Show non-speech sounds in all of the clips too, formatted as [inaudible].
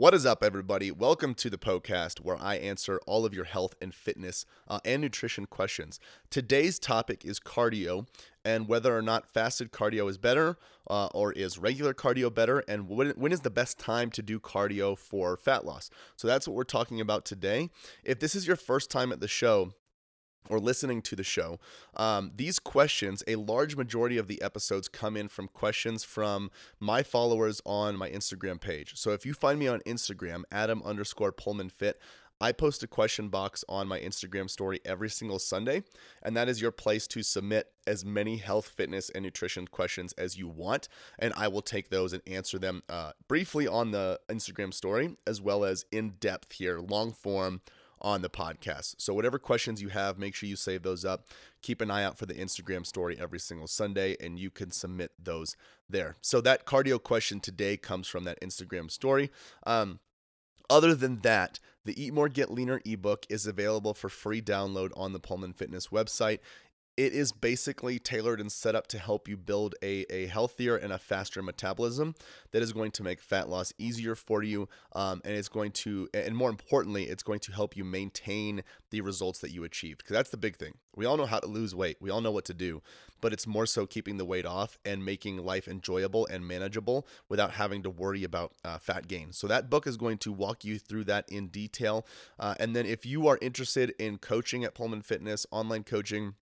What is up, everybody? Welcome to the Poecast where I answer all of your health and fitness uh, and nutrition questions. Today's topic is cardio and whether or not fasted cardio is better uh, or is regular cardio better, and when, when is the best time to do cardio for fat loss. So that's what we're talking about today. If this is your first time at the show, or listening to the show, um, these questions, a large majority of the episodes come in from questions from my followers on my Instagram page. So if you find me on Instagram, Adam underscore Poehlmann Fit, I post a question box on my Instagram story every single Sunday, and that is your place to submit as many health, fitness, and nutrition questions as you want, and I will take those and answer them uh, briefly on the Instagram story as well as in depth here, long form on the podcast. So, whatever questions you have, make sure you save those up. Keep an eye out for the Instagram story every single Sunday, and you can submit those there. So, that cardio question today comes from that Instagram story. Um, other than that, the Eat More Get Leaner ebook is available for free download on the Poehlmann Fitness website it is basically tailored and set up to help you build a, a healthier and a faster metabolism that is going to make fat loss easier for you um, and it's going to and more importantly it's going to help you maintain the results that you achieved because that's the big thing. We all know how to lose weight. We all know what to do but it's more so keeping the weight off and making life enjoyable and manageable without having to worry about uh, fat gain. So that book is going to walk you through that in detail uh, and then if you are interested in coaching at poehlmann fitness online coaching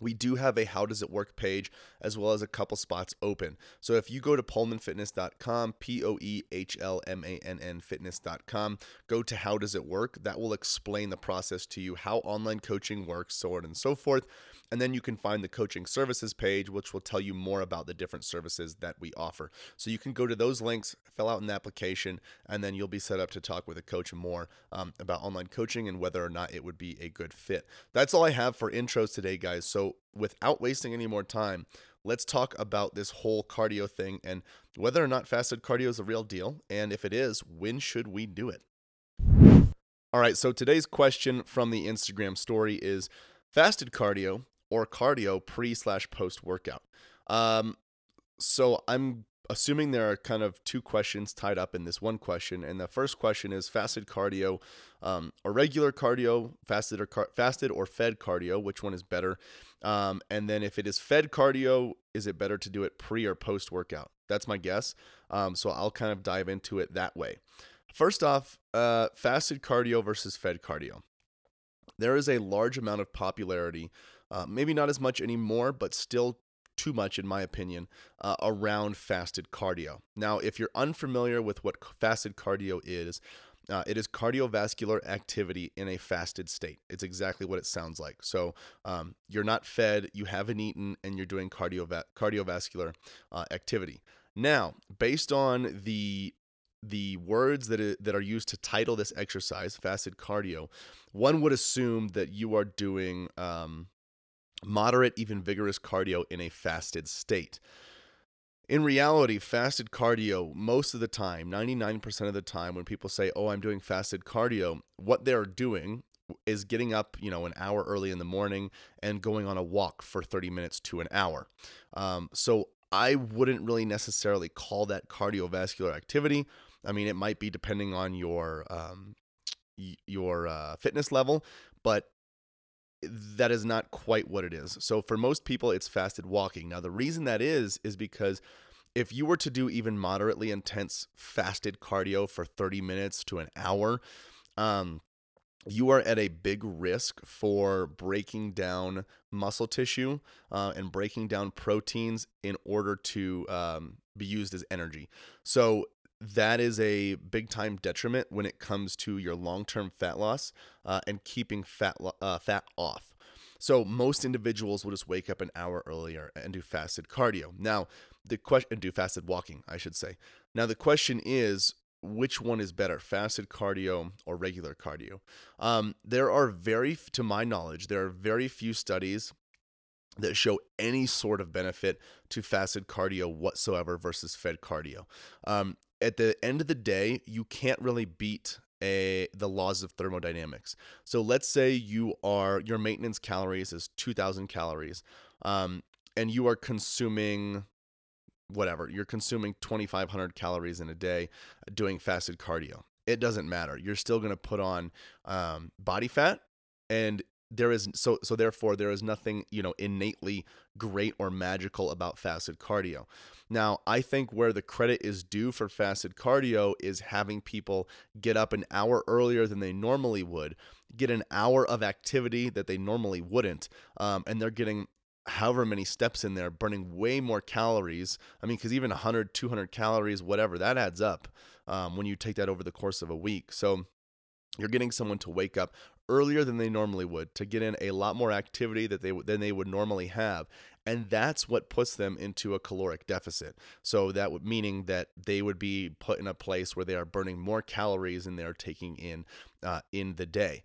we do have a how does it work page as well as a couple spots open. So if you go to poehlmannfitness.com, P O E H L M A N N fitness.com, go to how does it work. That will explain the process to you, how online coaching works, so on and so forth. And then you can find the coaching services page, which will tell you more about the different services that we offer. So you can go to those links, fill out an application, and then you'll be set up to talk with a coach more um, about online coaching and whether or not it would be a good fit. That's all I have for intros today, guys. So without wasting any more time, let's talk about this whole cardio thing and whether or not fasted cardio is a real deal. And if it is, when should we do it? All right, so today's question from the Instagram story is fasted cardio or cardio pre slash post workout. Um, so I'm assuming there are kind of two questions tied up in this one question, and the first question is fasted cardio um, or regular cardio, fasted or car- fasted or fed cardio, which one is better? Um, and then if it is fed cardio, is it better to do it pre or post workout? That's my guess. Um, so I'll kind of dive into it that way. First off, uh, fasted cardio versus fed cardio. There is a large amount of popularity uh, maybe not as much anymore, but still too much, in my opinion, uh, around fasted cardio. Now, if you're unfamiliar with what fasted cardio is, uh, it is cardiovascular activity in a fasted state. It's exactly what it sounds like. So um, you're not fed, you haven't eaten, and you're doing cardiova- cardiovascular uh, activity. Now, based on the the words that, it, that are used to title this exercise, fasted cardio, one would assume that you are doing um, moderate, even vigorous cardio in a fasted state. In reality, fasted cardio, most of the time, 99% of the time, when people say, Oh, I'm doing fasted cardio, what they're doing is getting up, you know, an hour early in the morning and going on a walk for 30 minutes to an hour. Um, so I wouldn't really necessarily call that cardiovascular activity. I mean, it might be depending on your um, your uh, fitness level, but that is not quite what it is. So for most people, it's fasted walking. Now, the reason that is, is because if you were to do even moderately intense fasted cardio for 30 minutes to an hour, um, you are at a big risk for breaking down muscle tissue uh, and breaking down proteins in order to um, be used as energy. So that is a big time detriment when it comes to your long term fat loss uh, and keeping fat uh, fat off. So most individuals will just wake up an hour earlier and do fasted cardio. Now the question do fasted walking, I should say. Now the question is, which one is better, fasted cardio or regular cardio? Um, there are very, to my knowledge, there are very few studies that show any sort of benefit to fasted cardio whatsoever versus fed cardio. Um, at the end of the day, you can't really beat a the laws of thermodynamics. So let's say you are your maintenance calories is 2000 calories um, and you are consuming whatever, you're consuming 2500 calories in a day doing fasted cardio. It doesn't matter. You're still going to put on um, body fat and there is so so therefore there is nothing you know innately great or magical about fasted cardio. Now i think where the credit is due for fasted cardio is having people get up an hour earlier than they normally would get an hour of activity that they normally wouldn't um, and they're getting however many steps in there burning way more calories. I mean because even 100 200 calories whatever that adds up um, when you take that over the course of a week. So you're getting someone to wake up earlier than they normally would to get in a lot more activity that they than they would normally have. And that's what puts them into a caloric deficit. So that would meaning that they would be put in a place where they are burning more calories than they're taking in uh, in the day.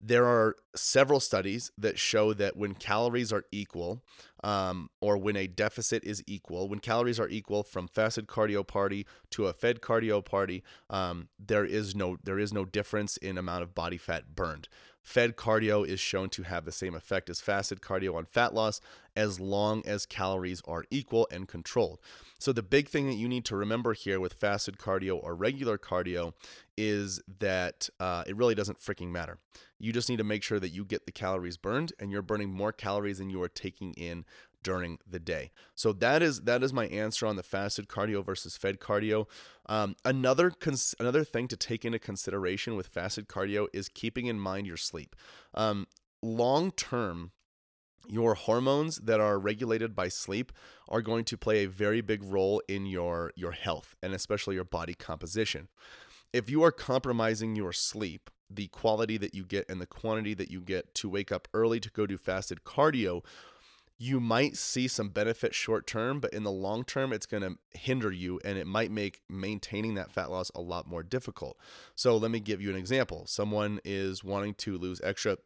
There are several studies that show that when calories are equal, um, or when a deficit is equal, when calories are equal from fasted cardio party to a fed cardio party, um, there is no there is no difference in amount of body fat burned. Fed cardio is shown to have the same effect as fasted cardio on fat loss as long as calories are equal and controlled. So, the big thing that you need to remember here with fasted cardio or regular cardio is that uh, it really doesn't freaking matter. You just need to make sure that you get the calories burned and you're burning more calories than you are taking in during the day. So that is that is my answer on the fasted cardio versus fed cardio. Um, another cons- another thing to take into consideration with fasted cardio is keeping in mind your sleep. Um, long term, your hormones that are regulated by sleep are going to play a very big role in your your health and especially your body composition. If you are compromising your sleep, the quality that you get and the quantity that you get to wake up early to go do fasted cardio you might see some benefit short term, but in the long term, it's going to hinder you and it might make maintaining that fat loss a lot more difficult. So let me give you an example. Someone is wanting to lose extra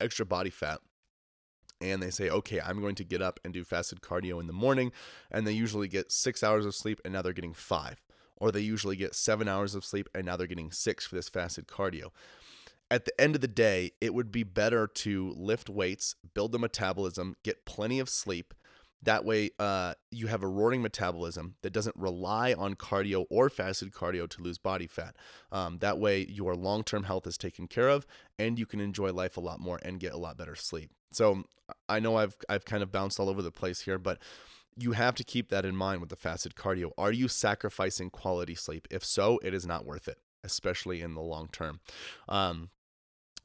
extra body fat and they say, okay, I'm going to get up and do fasted cardio in the morning. And they usually get six hours of sleep and now they're getting five. Or they usually get seven hours of sleep and now they're getting six for this fasted cardio at the end of the day, it would be better to lift weights, build the metabolism, get plenty of sleep. That way, uh, you have a roaring metabolism that doesn't rely on cardio or fasted cardio to lose body fat. Um, that way, your long term health is taken care of, and you can enjoy life a lot more and get a lot better sleep. So, I know I've I've kind of bounced all over the place here, but you have to keep that in mind with the fasted cardio. Are you sacrificing quality sleep? If so, it is not worth it, especially in the long term. Um,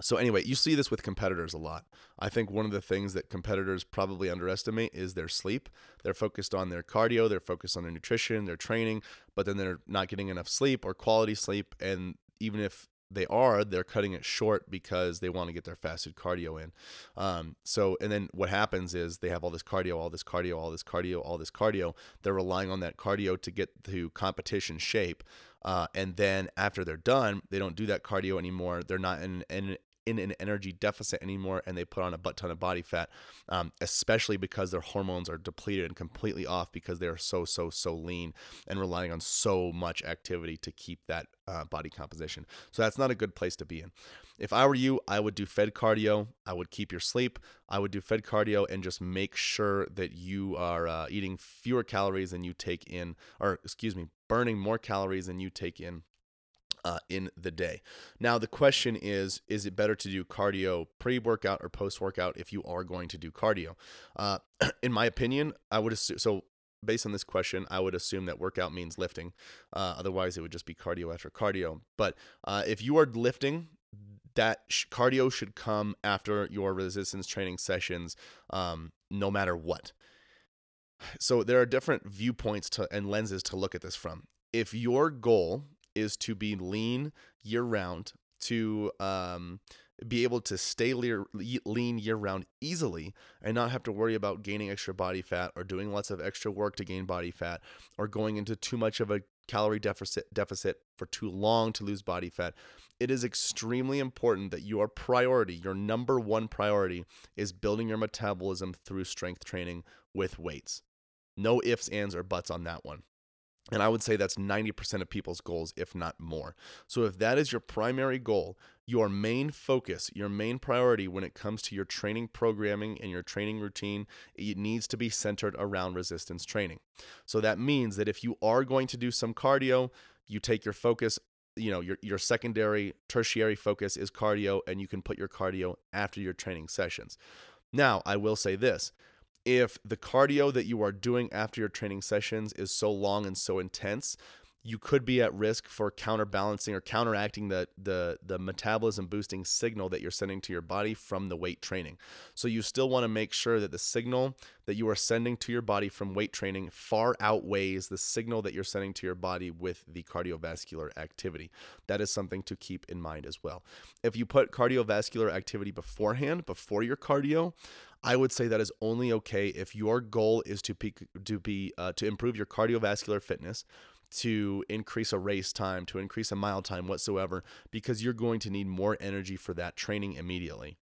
so anyway, you see this with competitors a lot. I think one of the things that competitors probably underestimate is their sleep. They're focused on their cardio, they're focused on their nutrition, their training, but then they're not getting enough sleep or quality sleep and even if they are, they're cutting it short because they want to get their fasted cardio in. Um, so, and then what happens is they have all this cardio, all this cardio, all this cardio, all this cardio. They're relying on that cardio to get to competition shape. Uh, and then after they're done, they don't do that cardio anymore. They're not in, in in an energy deficit anymore and they put on a butt ton of body fat, um, especially because their hormones are depleted and completely off because they are so, so, so lean and relying on so much activity to keep that uh, body composition. So that's not a good place to be in. If I were you, I would do fed cardio. I would keep your sleep. I would do fed cardio and just make sure that you are uh, eating fewer calories than you take in, or excuse me, burning more calories than you take in uh, in the day. Now, the question is is it better to do cardio pre workout or post workout if you are going to do cardio? Uh, [clears throat] in my opinion, I would assume so. Based on this question, I would assume that workout means lifting. Uh, otherwise, it would just be cardio after cardio. But uh, if you are lifting, that sh- cardio should come after your resistance training sessions, um, no matter what. So there are different viewpoints to and lenses to look at this from. If your goal is to be lean year round, to um, be able to stay lean year round easily and not have to worry about gaining extra body fat or doing lots of extra work to gain body fat or going into too much of a calorie deficit deficit for too long to lose body fat. It is extremely important that your priority your number one priority is building your metabolism through strength training with weights. No ifs ands or buts on that one and I would say that's 90% of people's goals, if not more. So, if that is your primary goal, your main focus, your main priority when it comes to your training programming and your training routine, it needs to be centered around resistance training. So, that means that if you are going to do some cardio, you take your focus you know your your secondary tertiary focus is cardio and you can put your cardio after your training sessions now i will say this if the cardio that you are doing after your training sessions is so long and so intense, you could be at risk for counterbalancing or counteracting the the the metabolism boosting signal that you're sending to your body from the weight training. So you still want to make sure that the signal that you are sending to your body from weight training far outweighs the signal that you're sending to your body with the cardiovascular activity. That is something to keep in mind as well. If you put cardiovascular activity beforehand, before your cardio, I would say that is only okay if your goal is to be, to be uh, to improve your cardiovascular fitness, to increase a race time, to increase a mile time whatsoever, because you're going to need more energy for that training immediately.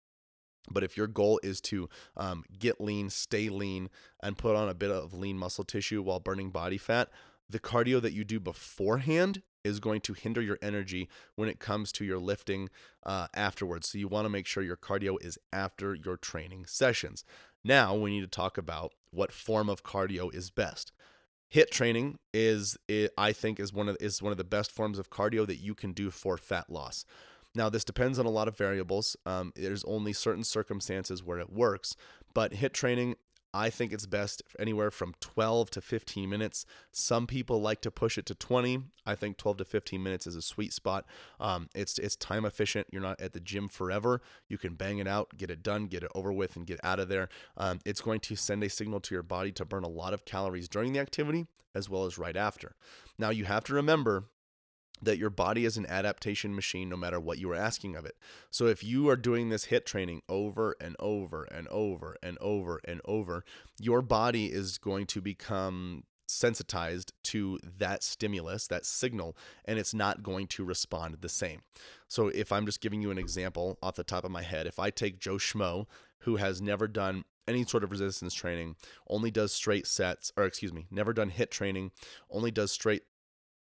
But if your goal is to um, get lean, stay lean, and put on a bit of lean muscle tissue while burning body fat, the cardio that you do beforehand is going to hinder your energy when it comes to your lifting uh, afterwards. So you want to make sure your cardio is after your training sessions. Now we need to talk about what form of cardio is best. HIIT training is, I think, is one of is one of the best forms of cardio that you can do for fat loss. Now, this depends on a lot of variables. Um, there's only certain circumstances where it works, but HIIT training I think it's best anywhere from 12 to 15 minutes. Some people like to push it to 20. I think 12 to 15 minutes is a sweet spot. Um, it's it's time efficient. You're not at the gym forever. You can bang it out, get it done, get it over with, and get out of there. Um, it's going to send a signal to your body to burn a lot of calories during the activity as well as right after. Now you have to remember that your body is an adaptation machine no matter what you are asking of it. So if you are doing this HIIT training over and over and over and over and over, your body is going to become sensitized to that stimulus, that signal, and it's not going to respond the same. So if I'm just giving you an example off the top of my head, if I take Joe Schmo, who has never done any sort of resistance training, only does straight sets, or excuse me, never done hit training, only does straight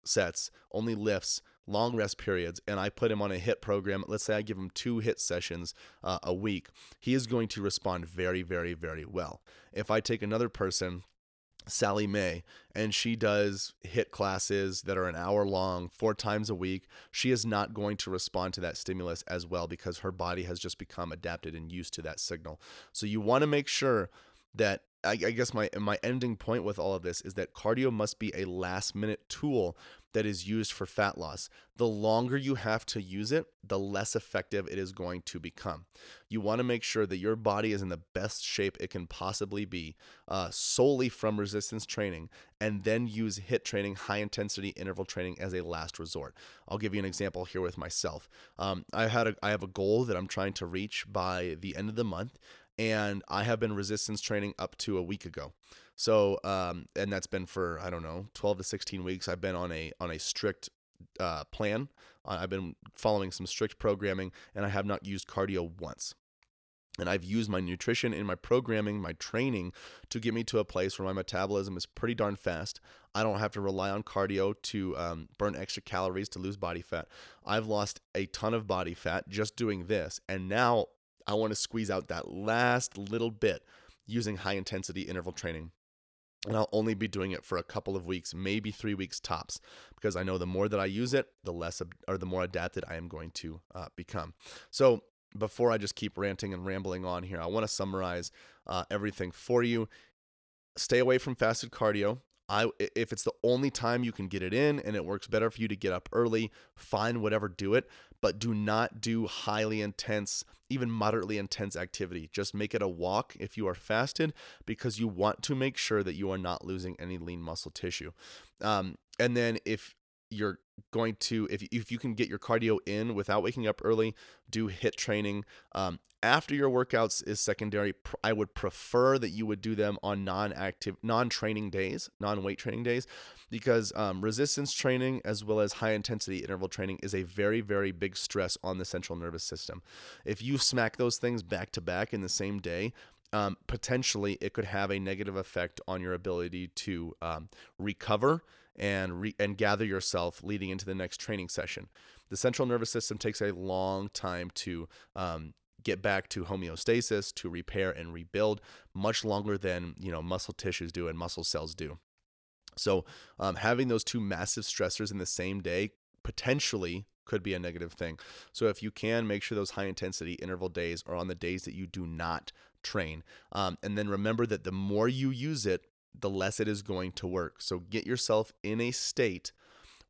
sets, only lifts, long rest periods, and I put him on a HIIT program, let's say I give him two HIIT sessions uh, a week, he is going to respond very, very, very well. If I take another person, Sally May, and she does HIIT classes that are an hour long, four times a week. She is not going to respond to that stimulus as well because her body has just become adapted and used to that signal. So you want to make sure that I, guess my my ending point with all of this is that cardio must be a last minute tool that is used for fat loss. The longer you have to use it, the less effective it is going to become. You want to make sure that your body is in the best shape it can possibly be uh, solely from resistance training, and then use HIIT training, high intensity interval training as a last resort. I'll give you an example here with myself. Um, I had a, I have a goal that I'm trying to reach by the end of the month, and I have been resistance training up to a week ago. So, um, and that's been for I don't know, 12 to 16 weeks. I've been on a on a strict uh, plan. I've been following some strict programming, and I have not used cardio once. And I've used my nutrition in my programming, my training to get me to a place where my metabolism is pretty darn fast. I don't have to rely on cardio to um, burn extra calories to lose body fat. I've lost a ton of body fat just doing this. And now I want to squeeze out that last little bit using high intensity interval training. And I'll only be doing it for a couple of weeks, maybe three weeks tops, because I know the more that I use it, the less or the more adapted I am going to uh, become. So before I just keep ranting and rambling on here, I want to summarize uh, everything for you. Stay away from fasted cardio. I if it's the only time you can get it in and it works better for you to get up early, fine, whatever, do it. But do not do highly intense, even moderately intense activity. Just make it a walk if you are fasted because you want to make sure that you are not losing any lean muscle tissue. Um, and then if you're going to if if you can get your cardio in without waking up early, do HIIT training. Um, after your workouts is secondary. I would prefer that you would do them on non-active, non-training days, non-weight training days, because um, resistance training as well as high-intensity interval training is a very, very big stress on the central nervous system. If you smack those things back to back in the same day, um, potentially it could have a negative effect on your ability to um, recover and re- and gather yourself leading into the next training session. The central nervous system takes a long time to um, get back to homeostasis, to repair and rebuild, much longer than you know muscle tissues do and muscle cells do. So um, having those two massive stressors in the same day potentially could be a negative thing. So if you can make sure those high intensity interval days are on the days that you do not train, um, and then remember that the more you use it, the less it is going to work. So get yourself in a state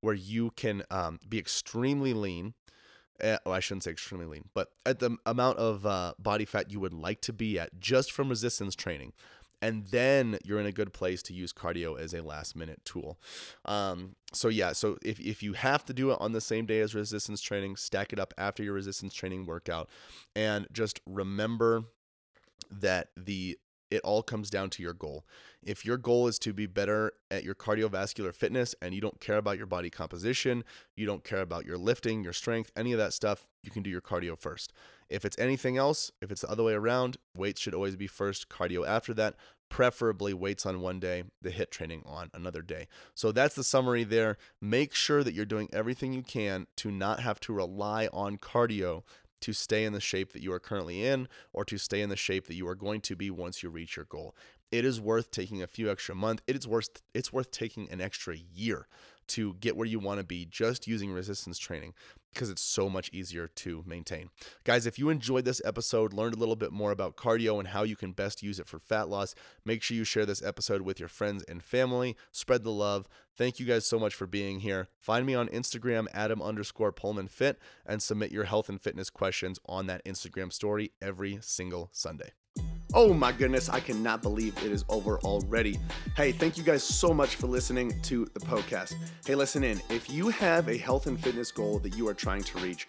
where you can um, be extremely lean uh, oh, I shouldn't say extremely lean, but at the amount of uh, body fat you would like to be at just from resistance training. And then you're in a good place to use cardio as a last minute tool. Um, so, yeah, so if, if you have to do it on the same day as resistance training, stack it up after your resistance training workout. And just remember that the it all comes down to your goal. If your goal is to be better at your cardiovascular fitness and you don't care about your body composition, you don't care about your lifting, your strength, any of that stuff, you can do your cardio first. If it's anything else, if it's the other way around, weights should always be first, cardio after that, preferably weights on one day, the HIIT training on another day. So that's the summary there. Make sure that you're doing everything you can to not have to rely on cardio to stay in the shape that you are currently in or to stay in the shape that you are going to be once you reach your goal. It is worth taking a few extra months. It is worth it's worth taking an extra year to get where you want to be just using resistance training because it's so much easier to maintain. Guys, if you enjoyed this episode, learned a little bit more about cardio and how you can best use it for fat loss, make sure you share this episode with your friends and family. Spread the love. Thank you guys so much for being here. Find me on Instagram, Adam underscore Poehlmann Fit, and submit your health and fitness questions on that Instagram story every single Sunday. Oh my goodness, I cannot believe it is over already. Hey, thank you guys so much for listening to the Poecast. Hey, listen in. If you have a health and fitness goal that you are trying to reach,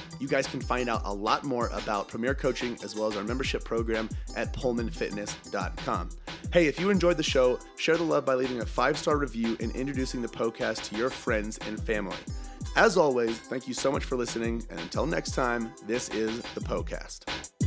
You guys can find out a lot more about Premier Coaching as well as our membership program at PoehlmannFitness.com. Hey, if you enjoyed the show, share the love by leaving a five star review and introducing the podcast to your friends and family. As always, thank you so much for listening, and until next time, this is the Poecast.